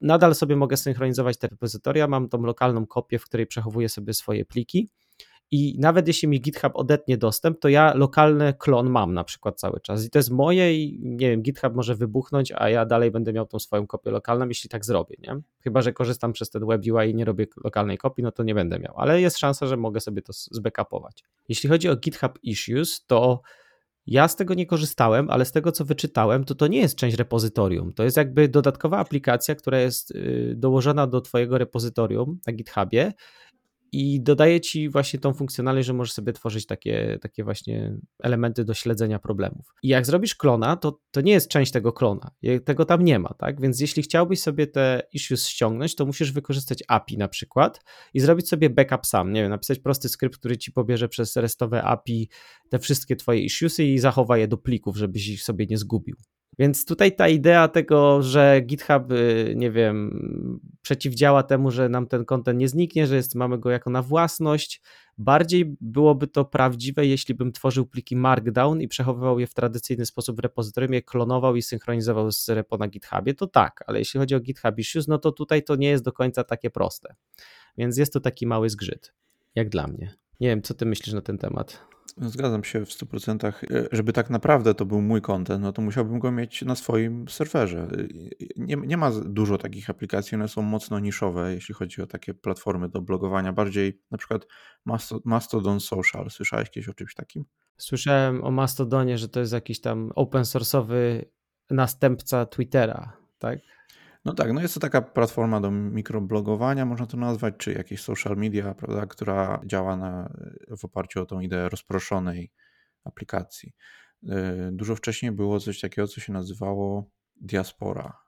nadal sobie mogę synchronizować te repozytoria, mam tą lokalną kopię, w której przechowuję sobie swoje pliki i nawet jeśli mi GitHub odetnie dostęp, to ja lokalny klon mam na przykład cały czas i to jest moje i nie wiem, GitHub może wybuchnąć, a ja dalej będę miał tą swoją kopię lokalną, jeśli tak zrobię, nie? Chyba, że korzystam przez ten WebUI i nie robię lokalnej kopii, no to nie będę miał, ale jest szansa, że mogę sobie to zbackupować. Jeśli chodzi o GitHub Issues, to Ja z tego nie korzystałem, ale z tego co wyczytałem, to to nie jest część repozytorium. To jest jakby dodatkowa aplikacja, która jest y, dołożona do Twojego repozytorium na GitHubie i dodaje ci właśnie tą funkcjonalność, że możesz sobie tworzyć takie, takie właśnie elementy do śledzenia problemów. I jak zrobisz klona, to, to nie jest część tego klona, tego tam nie ma, tak? Więc jeśli chciałbyś sobie te issues ściągnąć, to musisz wykorzystać API na przykład i zrobić sobie backup sam, nie wiem, napisać prosty skrypt, który ci pobierze przez restowe API te wszystkie twoje issuesy i zachowa je do plików, żebyś ich sobie nie zgubił. Więc tutaj ta idea tego, że GitHub, y, nie wiem, przeciwdziała temu, że nam ten kontent nie zniknie, że jest, mamy go jako na własność, bardziej byłoby to prawdziwe, jeśli bym tworzył pliki Markdown i przechowywał je w tradycyjny sposób w repozytorium, je klonował i synchronizował z repo na GitHubie, to tak, ale jeśli chodzi o GitHub Issues, no to tutaj to nie jest do końca takie proste. Więc jest to taki mały zgrzyt, jak dla mnie. Nie wiem, co ty myślisz na ten temat? Zgadzam się w 100%. E, żeby tak naprawdę to był mój kontent, no to musiałbym go mieć na swoim serwerze. E, nie, nie ma dużo takich aplikacji, one są mocno niszowe, jeśli chodzi o takie platformy do blogowania. Bardziej na przykład Mastodon Social. Słyszałeś kiedyś o czymś takim? Słyszałem o Mastodonie, że to jest jakiś tam open source'owy następca Twittera, tak? No tak, no jest to taka platforma do mikroblogowania, można to nazwać, czy jakieś social media, prawda, która działa na, w oparciu o tą ideę rozproszonej aplikacji. E, dużo wcześniej było coś takiego, co się nazywało Diaspora.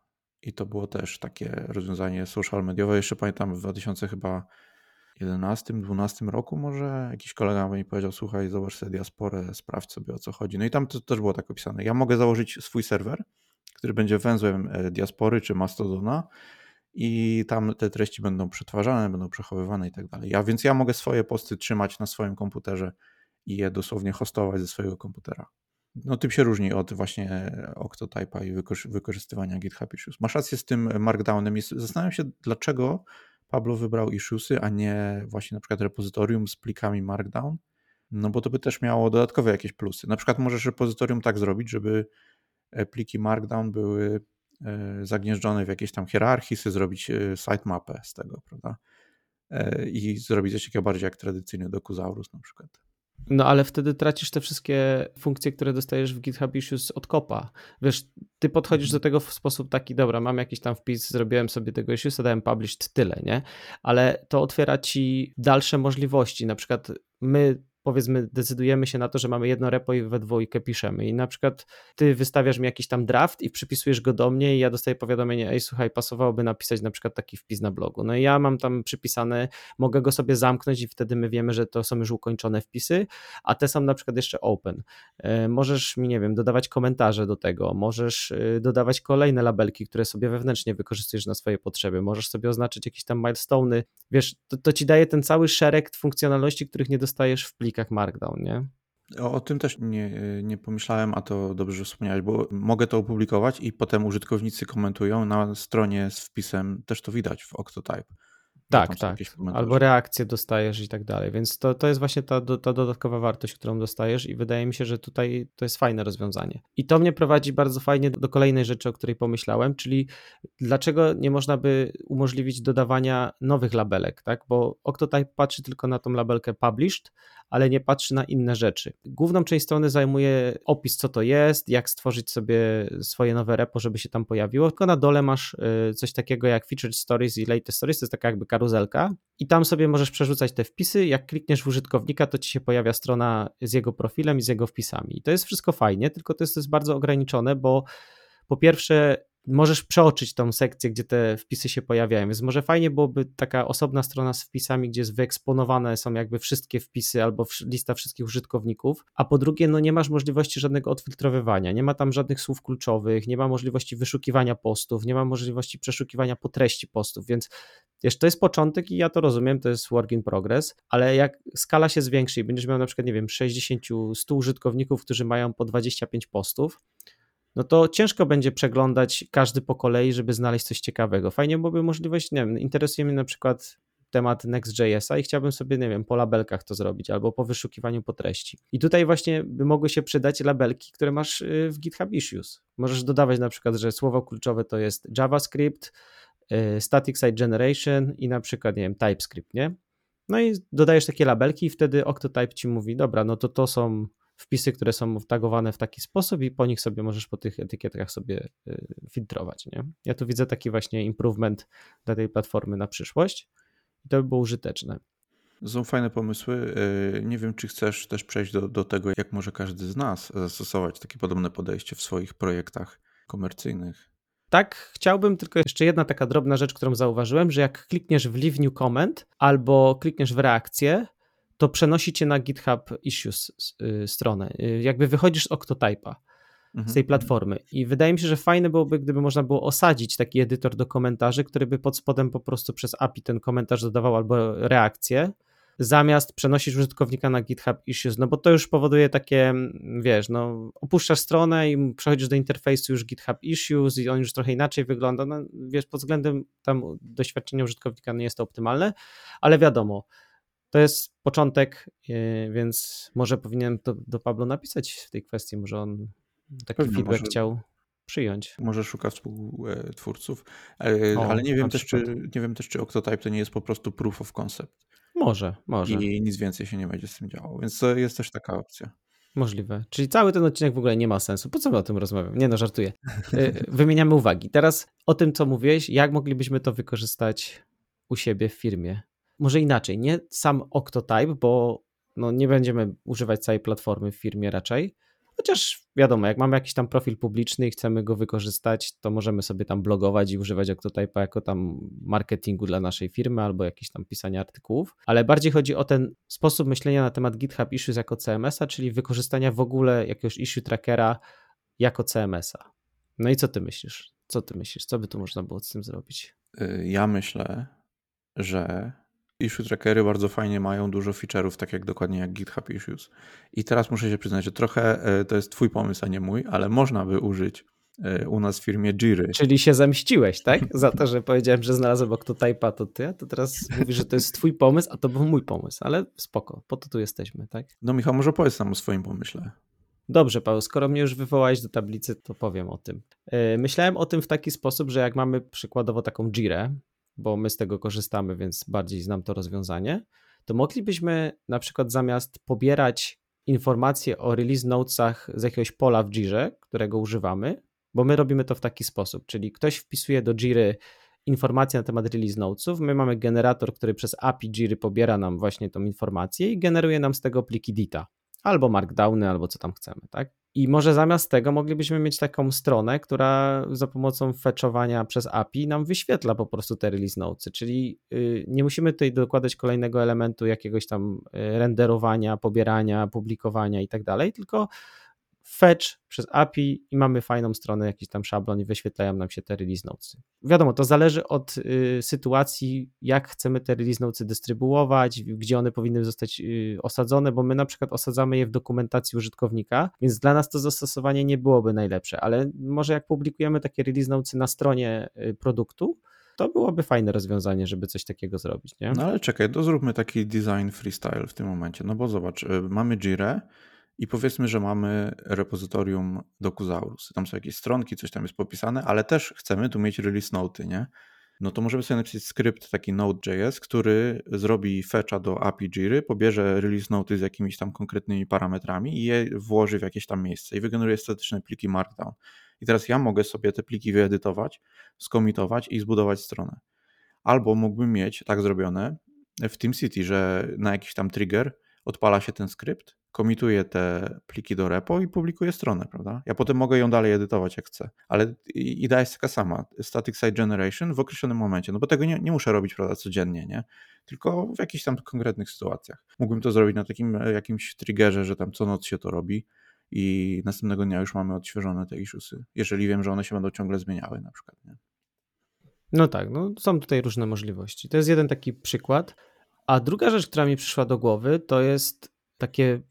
I to było też takie rozwiązanie social mediowe. Jeszcze pamiętam w 2000 chyba 11-12 roku może jakiś kolega mi powiedział, słuchaj, zobacz sobie diasporę, sprawdź sobie o co chodzi. No i tam to też było tak opisane. Ja mogę założyć swój serwer, który będzie węzłem e, diaspory czy mastodona i tam te treści będą przetwarzane, będą przechowywane i tak dalej. Ja, więc ja mogę swoje posty trzymać na swoim komputerze i je dosłownie hostować ze swojego komputera. No tym się różni od właśnie Octotype'a i wykorzystywania GitHub Issues. Masz rację z tym Markdownem. Zastanawiam się, dlaczego Pablo wybrał Issuesy, a nie właśnie na przykład repozytorium z plikami Markdown, no bo to by też miało dodatkowe jakieś plusy. Na przykład możesz repozytorium tak zrobić, żeby E, pliki Markdown były e, zagnieżdżone w jakiejś tam hierarchii, sobie zrobić e, sitemapę z tego, prawda? I zrobić coś takiego bardziej jak tradycyjny Dokuzaurus na przykład. No ale wtedy tracisz te wszystkie funkcje, które dostajesz w GitHub Issues od kopa. Wiesz, ty podchodzisz do mhm. tego w sposób taki, dobra, mam jakiś tam wpis, zrobiłem sobie tego issuesa, dałem published, tyle, nie? Ale to otwiera ci dalsze możliwości. Na przykład my powiedzmy decydujemy się na to, że mamy jedno repo i we dwójkę piszemy i na przykład ty wystawiasz mi jakiś tam draft i przypisujesz go do mnie i ja dostaję powiadomienie, ej słuchaj, pasowałoby napisać na przykład taki wpis na blogu. No i ja mam tam przypisane, mogę go sobie zamknąć i wtedy my wiemy, że to są już ukończone wpisy, a te są na przykład jeszcze open. E, możesz mi, nie wiem, dodawać komentarze do tego, możesz e, dodawać kolejne labelki, które sobie wewnętrznie wykorzystujesz na swoje potrzeby, możesz sobie oznaczyć jakieś tam milestone'y, wiesz, to, to ci daje ten cały szereg funkcjonalności, których nie dostajesz w plik plikach Markdown, nie? O, o, tym też nie, nie pomyślałem, a to dobrze, że wspomniałeś, bo mogę to opublikować i potem użytkownicy komentują na stronie z wpisem, też to widać w Octotype. Tak, tak. Albo reakcje dostajesz i tak dalej. Więc to, to jest właśnie ta, ta dodatkowa wartość, którą dostajesz, i wydaje mi się, że tutaj to jest fajne rozwiązanie. I to mnie prowadzi bardzo fajnie do kolejnej rzeczy, o której pomyślałem, czyli dlaczego nie można by umożliwić dodawania nowych labelek, tak? Bo Octotype patrzy tylko na tą labelkę published, ale nie patrzy na inne rzeczy. Główną część strony zajmuje opis, co to jest, jak stworzyć sobie swoje nowe repo, żeby się tam pojawiło. Tylko na dole masz y, coś takiego jak Featured Stories i Latest Stories, to jest taka jakby karuzelka i tam sobie możesz przerzucać te wpisy. Jak klikniesz w użytkownika, to ci się pojawia strona z jego profilem i z jego wpisami. I to jest wszystko fajnie, tylko to jest, to jest bardzo ograniczone, bo po pierwsze możesz przeoczyć tą sekcję, gdzie te wpisy się pojawiają. Więc może fajnie byłoby taka osobna strona z wpisami, gdzie wyeksponowane są jakby wszystkie wpisy albo lista wszystkich użytkowników, a po drugie, no nie masz możliwości żadnego odfiltrowywania, nie ma tam żadnych słów kluczowych, nie ma możliwości wyszukiwania postów, nie ma możliwości przeszukiwania po treści postów, więc wiesz, to jest początek i ja to rozumiem, to jest work in progress, ale jak skala się zwiększy i będziesz miał na przykład, nie wiem, 60, 100 użytkowników, którzy mają po 25 postów, no to ciężko będzie przeglądać każdy po kolei, żeby znaleźć coś ciekawego. Fajnie byłoby możliwość, nie wiem, interesuje mnie na przykład temat Next.jsa i chciałbym sobie, nie wiem, po labelkach to zrobić albo po wyszukiwaniu po treści. I tutaj właśnie by mogły się przydać labelki, które masz y, w GitHub Issues. Możesz dodawać na przykład, że słowo kluczowe to jest JavaScript, y, Static Site Generation i na przykład, nie wiem, TypeScript, nie? No i dodajesz takie labelki i wtedy Octotype ci mówi, dobra, no to to są wpisy, które są tagowane w taki sposób i po nich sobie możesz po tych etykietkach sobie y, filtrować. Nie? Ja tu widzę taki właśnie improvement dla tej platformy na przyszłość i to by było użyteczne. Są fajne pomysły. Y, nie wiem, czy chcesz też przejść do, do tego, jak może każdy z nas zastosować takie podobne podejście w swoich projektach komercyjnych. Tak, chciałbym tylko jeszcze jedna taka drobna rzecz, którą zauważyłem, że jak klikniesz w Leave New Comment albo klikniesz w reakcję, to przenosi cię na GitHub Issues y, stronę. Y, jakby wychodzisz z Octotype'a z tej Mhm. platformy. I wydaje mi się, że fajne byłoby, gdyby można było osadzić taki edytor do komentarzy, który by pod spodem po prostu przez API ten komentarz dodawał albo reakcję, zamiast przenosić użytkownika na GitHub Issues, no bo to już powoduje takie, mm, wiesz, no opuszczasz stronę i przechodzisz do interfejsu już GitHub Issues i on już trochę inaczej wygląda, no wiesz, pod względem tam doświadczenia użytkownika nie jest to optymalne, ale wiadomo, to jest początek, yy, więc może powinienem do, do Pablo napisać w tej kwestii, może on taki Pewnie, feedback może- chciał przyjąć. Może szuka współtwórców, e, O, ale nie wiem, też, czy, nie wiem też, czy Octotype to nie jest po prostu proof of concept Może, może, i nic więcej się nie będzie z tym działo, więc to jest też taka opcja. możliwe. Czyli cały ten odcinek w ogóle nie ma sensu. Po co my o tym rozmawiamy? Nie no, żartuję. Yy, Wymieniamy uwagi. Teraz o tym, co mówiłeś, jak moglibyśmy to wykorzystać u siebie w firmie. Może inaczej, nie sam Octotype, bo no, nie będziemy używać całej platformy w firmie raczej, Chociaż wiadomo, jak mamy jakiś tam profil publiczny i chcemy go wykorzystać, to możemy sobie tam blogować i używać Octotype'a jako tam marketingu dla naszej firmy albo jakieś tam pisania artykułów, ale bardziej chodzi o ten sposób myślenia na temat GitHub Issues jako CMS-a, czyli wykorzystania w ogóle jakiegoś issue trackera jako CMS-a. No i co ty myślisz? Co ty myślisz? Co by tu można było z tym zrobić? Y, Ja myślę, że issue trackery bardzo fajnie mają dużo feature'ów, tak jak dokładnie jak GitHub Issues. I teraz muszę się przyznać, że trochę e, to jest twój pomysł, a nie mój, ale można by użyć e, u nas w firmie Jiry. Czyli się zemściłeś, tak? *laughs* Za to, że powiedziałem, że znalazłem Octotype'a, to ty, a to teraz *laughs* mówisz, że to jest twój pomysł, a to był mój pomysł, ale spoko, po to tu jesteśmy, tak? No Michał, może powiedz nam o swoim pomyśle. Dobrze, Paweł, skoro mnie już wywołałeś do tablicy, to powiem o tym. Yy, Myślałem o tym w taki sposób, że jak mamy przykładowo taką Jirę, bo my z tego korzystamy, więc bardziej znam to rozwiązanie, to moglibyśmy na przykład zamiast pobierać informacje o release notesach z jakiegoś pola w Jirze, którego używamy, bo my robimy to w taki sposób, czyli ktoś wpisuje do Jiry informacje na temat release notesów, my mamy generator, który przez API Jiry pobiera nam właśnie tą informację i generuje nam z tego pliki DITA albo markdowny, albo co tam chcemy, tak? I może zamiast tego moglibyśmy mieć taką stronę, która za pomocą fetchowania przez API nam wyświetla po prostu te release notesy, czyli yy, nie musimy tutaj dokładać kolejnego elementu jakiegoś tam yy, renderowania, pobierania, publikowania i tak dalej, tylko fetch przez API i mamy fajną stronę, jakiś tam szablon i wyświetlają nam się te release notesy. Wiadomo, to zależy od y, sytuacji, jak chcemy te release notesy dystrybuować, gdzie one powinny zostać y, osadzone, bo my na przykład osadzamy je w dokumentacji użytkownika, więc dla nas to zastosowanie nie byłoby najlepsze, ale może jak publikujemy takie release notesy na stronie y, produktu, to byłoby fajne rozwiązanie, żeby coś takiego zrobić, nie? No ale czekaj, to zróbmy taki design freestyle w tym momencie. No bo zobacz, y, mamy Jirę i powiedzmy, że mamy repozytorium Docusaurus. Tam są jakieś stronki, coś tam jest popisane, ale też chcemy tu mieć release noty, nie? No to możemy sobie napisać skrypt taki Node.js, który zrobi fetcha do API Jiry, pobierze release noty z jakimiś tam konkretnymi parametrami i je włoży w jakieś tam miejsce i wygeneruje statyczne pliki Markdown. I teraz ja mogę sobie te pliki wyedytować, skomitować i zbudować stronę. Albo mógłbym mieć tak zrobione w TeamCity, że na jakiś tam trigger odpala się ten skrypt, komituje te pliki do repo i publikuje stronę, prawda? Ja potem mogę ją dalej edytować jak chcę, ale idea jest taka sama, static site generation w określonym momencie, no bo tego nie, nie muszę robić, prawda, codziennie, nie? Tylko w jakichś tam konkretnych sytuacjach. Mógłbym to zrobić na takim e, jakimś triggerze, że tam co noc się to robi i następnego dnia już mamy odświeżone te issuesy, jeżeli wiem, że one się będą ciągle zmieniały na przykład, nie? No tak, no są tutaj różne możliwości. To jest jeden taki przykład. A druga rzecz, która mi przyszła do głowy, to jest takie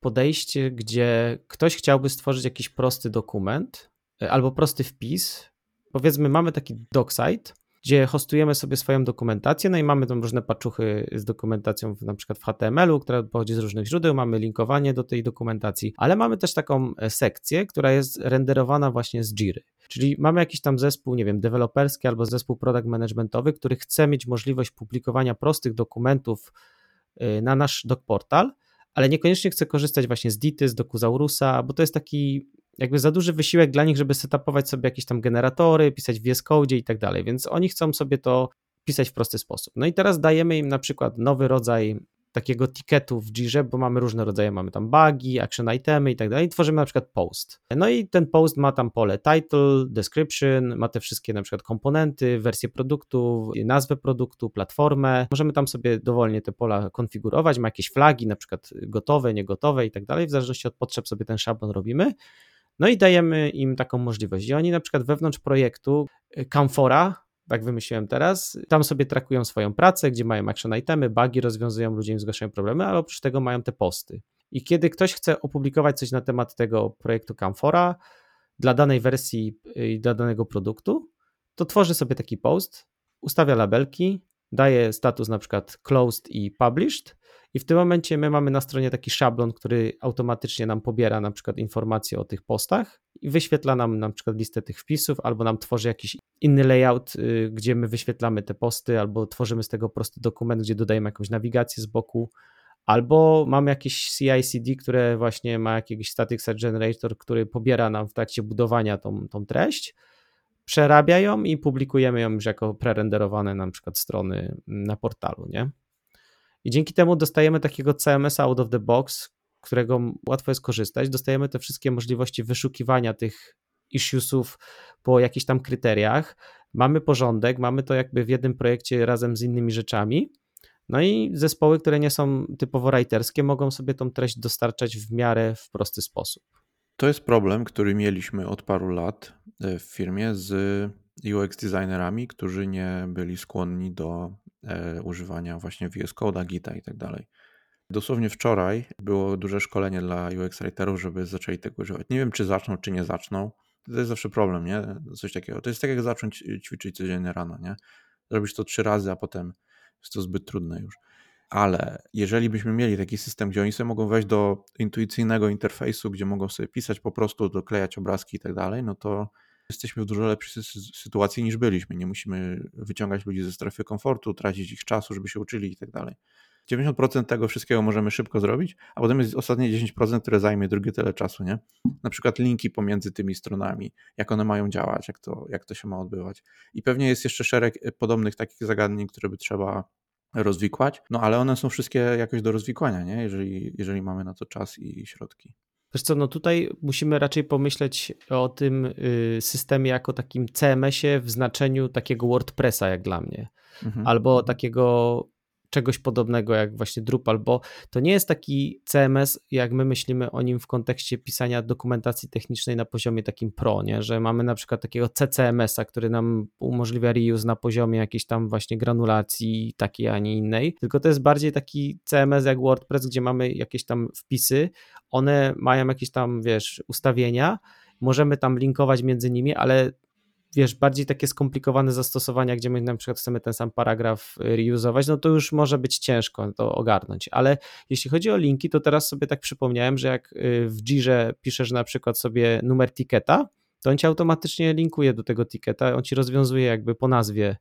podejście, gdzie ktoś chciałby stworzyć jakiś prosty dokument e, albo prosty wpis. Powiedzmy, mamy taki docsite, gdzie hostujemy sobie swoją dokumentację, no i mamy tam różne paczuchy z dokumentacją na przykład w HTML-u, która pochodzi z różnych źródeł, mamy linkowanie do tej dokumentacji, ale mamy też taką e, sekcję, która jest renderowana właśnie z Jiry. Czyli mamy jakiś tam zespół, nie wiem, deweloperski albo zespół product managementowy, który chce mieć możliwość publikowania prostych dokumentów na nasz doc portal, ale niekoniecznie chce korzystać właśnie z Dity, z Dokuzaurusa, bo to jest taki jakby za duży wysiłek dla nich, żeby setupować sobie jakieś tam generatory, pisać w VS Code i tak dalej, więc oni chcą sobie to pisać w prosty sposób. No i teraz dajemy im na przykład nowy rodzaj takiego ticketu w Jirze, bo mamy różne rodzaje, mamy tam bugi, action itemy i tak dalej, tworzymy na przykład post. No i ten post ma tam pole title, description, ma te wszystkie na przykład komponenty, wersję produktu, nazwę produktu, platformę. Możemy tam sobie dowolnie te pola konfigurować, ma jakieś flagi, na przykład gotowe, niegotowe i tak dalej, w zależności od potrzeb sobie ten szablon robimy. No i dajemy im taką możliwość. I oni na przykład wewnątrz projektu Camfora tak wymyśliłem teraz. Tam sobie trakują swoją pracę, gdzie mają action itemy, bugi rozwiązują, ludzie im zgłaszają problemy, ale oprócz tego mają te posty. I kiedy ktoś chce opublikować coś na temat tego projektu Camfora dla danej wersji i dla danego produktu, to tworzy sobie taki post, ustawia labelki, daje status na przykład closed i published i w tym momencie my mamy na stronie taki szablon, który automatycznie nam pobiera na przykład informacje o tych postach i wyświetla nam na przykład listę tych wpisów, albo nam tworzy jakiś inny layout, y, gdzie my wyświetlamy te posty, albo tworzymy z tego prosty dokument, gdzie dodajemy jakąś nawigację z boku, albo mamy jakieś CI/CD, które właśnie ma jakiś static set generator, który pobiera nam w trakcie budowania tą, tą treść, przerabia ją i publikujemy ją już jako prerenderowane na przykład strony na portalu, nie? I dzięki temu dostajemy takiego CMS out of the box, którego łatwo jest korzystać. Dostajemy te wszystkie możliwości wyszukiwania tych issuesów po jakichś tam kryteriach. Mamy porządek, mamy to jakby w jednym projekcie razem z innymi rzeczami. No i zespoły, które nie są typowo writerskie, mogą sobie tą treść dostarczać w miarę w prosty sposób. To jest problem, który mieliśmy od paru lat e, w firmie z UX designerami, którzy nie byli skłonni do używania właśnie VS Code'a, Gita i tak dalej. Dosłownie wczoraj było duże szkolenie dla UX writerów, żeby zaczęli tego używać. Nie wiem, czy zaczną, czy nie zaczną. To jest zawsze problem, nie? Coś takiego. To jest tak jak zacząć ćwiczyć codziennie rano, nie? Zrobisz to trzy razy, a potem jest to zbyt trudne już. Ale jeżeli byśmy mieli taki system, gdzie oni sobie mogą wejść do intuicyjnego interfejsu, gdzie mogą sobie pisać po prostu, doklejać obrazki i tak dalej, no to jesteśmy w dużo lepszej sytuacji niż byliśmy. Nie musimy wyciągać ludzi ze strefy komfortu, tracić ich czasu, żeby się uczyli i tak dalej. 90% tego wszystkiego możemy szybko zrobić, a potem jest ostatnie 10%, które zajmie drugie tyle czasu, nie? Na przykład linki pomiędzy tymi stronami, jak one mają działać, jak to, jak to się ma odbywać. I pewnie jest jeszcze szereg e, podobnych takich zagadnień, które by trzeba rozwikłać, no ale one są wszystkie jakoś do rozwikłania, nie? Jeżeli, jeżeli mamy na to czas i środki. Wiesz co, no tutaj musimy raczej pomyśleć o tym y, systemie jako takim CMS-ie w znaczeniu takiego WordPressa jak dla mnie. Mhm. Albo mhm. takiego czegoś podobnego jak właśnie Drupal, bo to nie jest taki CMS, jak my myślimy o nim w kontekście pisania dokumentacji technicznej na poziomie takim pro, nie? że mamy na przykład takiego CCMS-a, który nam umożliwia reuse na poziomie jakiejś tam właśnie granulacji takiej, a nie innej, tylko to jest bardziej taki CMS jak WordPress, gdzie mamy jakieś tam wpisy, one mają jakieś tam, wiesz, ustawienia, możemy tam linkować między nimi, ale wiesz, bardziej takie skomplikowane zastosowania, gdzie my na przykład chcemy ten sam paragraf y, reuzować, no to już może być ciężko to ogarnąć, ale jeśli chodzi o linki, to teraz sobie tak przypomniałem, że jak y, w Jirze piszesz na przykład sobie numer tiketa, to on ci automatycznie linkuje do tego tiketa, on ci rozwiązuje jakby po nazwie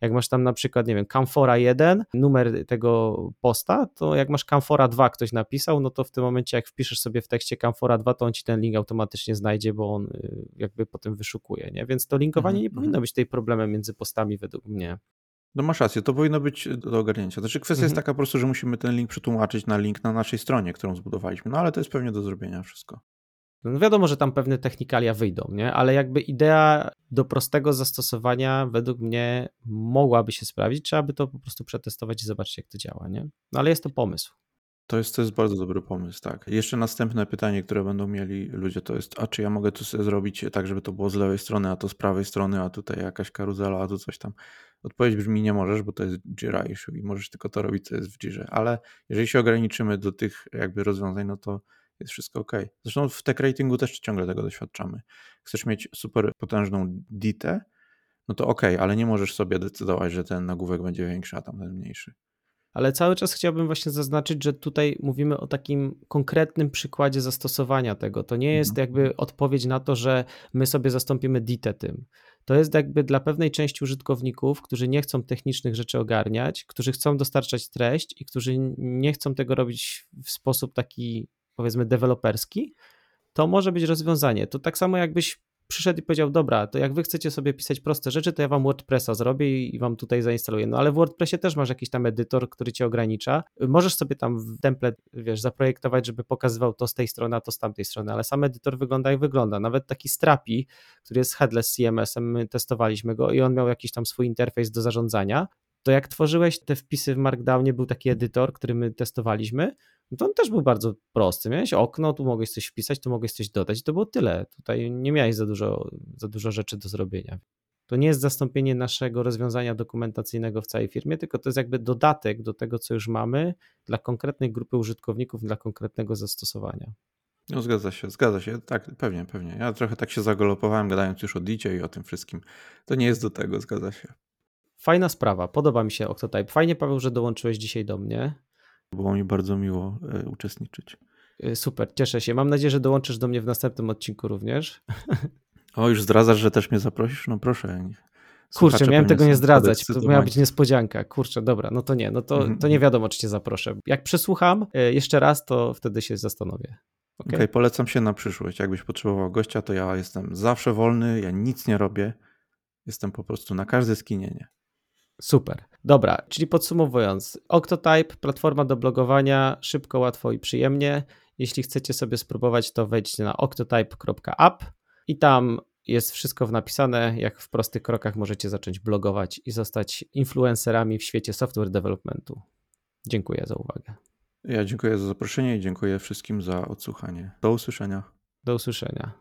jak masz tam na przykład, nie wiem, Camfora 1, numer tego posta, to jak masz Camfora 2 ktoś napisał, no to w tym momencie jak wpiszesz sobie w tekście Camfora 2, to on ci ten link automatycznie znajdzie, bo on y, jakby potem wyszukuje, nie? Więc to linkowanie mhm, nie powinno mhm. być tej problemem między postami według mnie. No masz rację, to powinno być do ogarnięcia. Znaczy kwestia mhm. jest taka po prostu, że musimy ten link przetłumaczyć na link na naszej stronie, którą zbudowaliśmy, no ale to jest pewnie do zrobienia wszystko. No wiadomo, że tam pewne technikalia wyjdą, nie? ale jakby idea do prostego zastosowania według mnie mogłaby się sprawdzić. Trzeba by to po prostu przetestować i zobaczyć, jak to działa. Nie? No ale jest to pomysł. To jest, to jest bardzo dobry pomysł, tak. Jeszcze następne pytanie, które będą mieli ludzie, to jest, a czy ja mogę sobie zrobić tak, żeby to było z lewej strony, a to z prawej strony, a tutaj jakaś karuzela, a tu coś tam. Odpowiedź brzmi, nie możesz, bo to jest Jira issue i możesz tylko to robić, co jest w Jirze, ale jeżeli się ograniczymy do tych jakby rozwiązań, no to jest wszystko ok. Zresztą w tech ratingu też ciągle tego doświadczamy. Chcesz mieć super potężną ditę, no to ok, ale nie możesz sobie decydować, że ten nagłówek będzie większy, a tamten mniejszy. Ale cały czas chciałbym właśnie zaznaczyć, że tutaj mówimy o takim konkretnym przykładzie zastosowania tego. To nie jest mhm. jakby odpowiedź na to, że my sobie zastąpimy ditę tym. to jest jakby dla pewnej części użytkowników, którzy nie chcą technicznych rzeczy ogarniać, którzy chcą dostarczać treść i którzy nie chcą tego robić w sposób taki, powiedzmy, deweloperski, to może być rozwiązanie. To tak samo jakbyś przyszedł i powiedział, dobra, to jak wy chcecie sobie pisać proste rzeczy, to ja wam WordPressa zrobię i wam tutaj zainstaluję. No ale w WordPressie też masz jakiś tam edytor, który cię ogranicza. Możesz sobie tam template, wiesz, zaprojektować, żeby pokazywał to z tej strony, a to z tamtej strony, ale sam edytor wygląda jak wygląda. Nawet taki Strapi, który jest headless CMS-em, my testowaliśmy go i on miał jakiś tam swój interfejs do zarządzania. To jak tworzyłeś te wpisy w Markdownie, był taki edytor, który my testowaliśmy, no to on też był bardzo prosty. Miałeś okno, tu mogłeś coś wpisać, tu mogłeś coś dodać to było tyle. Tutaj nie miałeś za dużo, za dużo rzeczy do zrobienia. To nie jest zastąpienie naszego rozwiązania dokumentacyjnego w całej firmie, tylko to jest jakby dodatek do tego, co już mamy dla konkretnej grupy użytkowników, dla konkretnego zastosowania. No zgadza się, zgadza się. Tak, pewnie, pewnie. Ja trochę tak się zagalopowałem, gadając już o Dicie i o tym wszystkim. To nie jest do tego, zgadza się. Fajna sprawa, podoba mi się Octotype. Fajnie, Paweł, że dołączyłeś dzisiaj do mnie. Było mi bardzo miło e, uczestniczyć. Y, super, cieszę się. Mam nadzieję, że dołączysz do mnie w następnym odcinku również. *laughs* O, już zdradzasz, że też mnie zaprosisz? No proszę. Kurczę, miałem tego nie zdradzać. To miała być niespodzianka. Kurczę, dobra, no to nie, no to, to nie mhm. wiadomo, czy cię zaproszę. Jak przesłucham y, jeszcze raz, to wtedy się zastanowię. Okej, okay? okay, polecam się na przyszłość. Jakbyś potrzebował gościa, to ja jestem zawsze wolny, ja nic nie robię. Jestem po prostu na każde skinienie. Super. Dobra, czyli podsumowując, Octotype, platforma do blogowania, szybko, łatwo i przyjemnie. Jeśli chcecie sobie spróbować, to wejdźcie na octotype.app i tam jest wszystko w napisane, jak w prostych krokach możecie zacząć blogować i zostać influencerami w świecie software developmentu. Dziękuję za uwagę. Ja dziękuję za zaproszenie i dziękuję wszystkim za odsłuchanie. Do usłyszenia. Do usłyszenia.